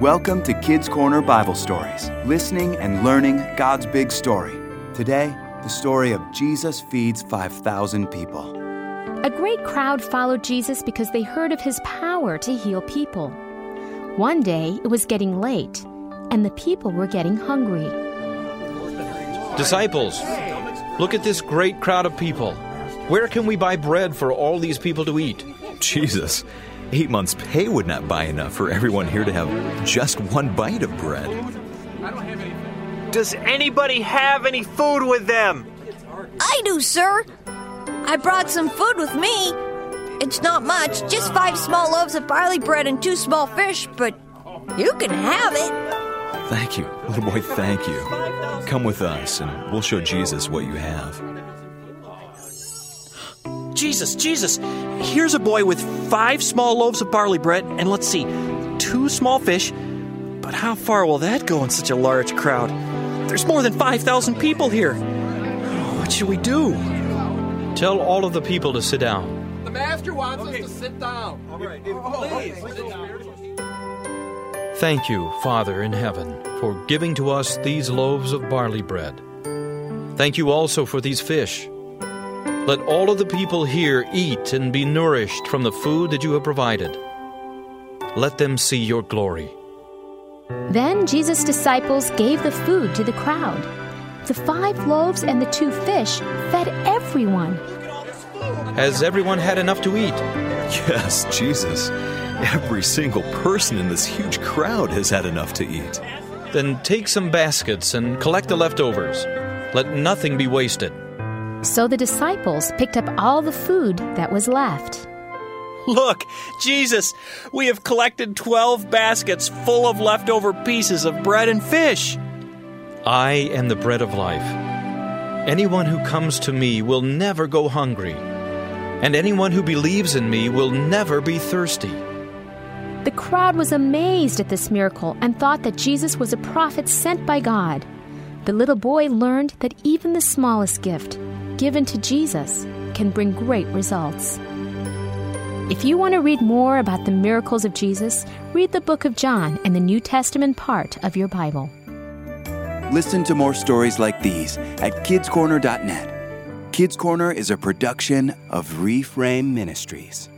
Welcome to Kids Corner Bible Stories, listening and learning God's big story. Today, the story of Jesus feeds 5,000 people. A great crowd followed Jesus because they heard of his power to heal people. One day, it was getting late, and the people were getting hungry. Disciples, look at this great crowd of people. Where can we buy bread for all these people to eat? Jesus, eight months' pay would not buy enough for everyone here to have just one bite of bread. Does anybody have any food with them? I do, sir. I brought some food with me. It's not much, just five small loaves of barley bread and two small fish, but you can have it. Thank you, little boy, thank you. Come with us, and we'll show Jesus what you have. Jesus, Jesus, here's a boy with five small loaves of barley bread, and let's see, two small fish. But how far will that go in such a large crowd? There's more than 5,000 people here. What should we do? Tell all of the people to sit down. The master wants us to sit down. All right, oh, please sit down. Thank you, Father in heaven, for giving to us these loaves of barley bread. Thank you also for these fish. Let all of the people here eat and be nourished from the food that you have provided. Let them see your glory. Then Jesus' disciples gave the food to the crowd. The five loaves and the two fish fed everyone. Has everyone had enough to eat? Yes, Jesus. Every single person in this huge crowd has had enough to eat. Then take some baskets and collect the leftovers. Let nothing be wasted. So the disciples picked up all the food that was left. Look, Jesus, we have collected 12 baskets full of leftover pieces of bread and fish. I am the bread of life. Anyone who comes to me will never go hungry, and anyone who believes in me will never be thirsty. The crowd was amazed at this miracle and thought that Jesus was a prophet sent by God. The little boy learned that even the smallest gift, given to Jesus, can bring great results. If you want to read more about the miracles of Jesus, read the book of John and the New Testament part of your Bible. Listen to more stories like these at kidscorner.net. Kids Corner is a production of Reframe Ministries.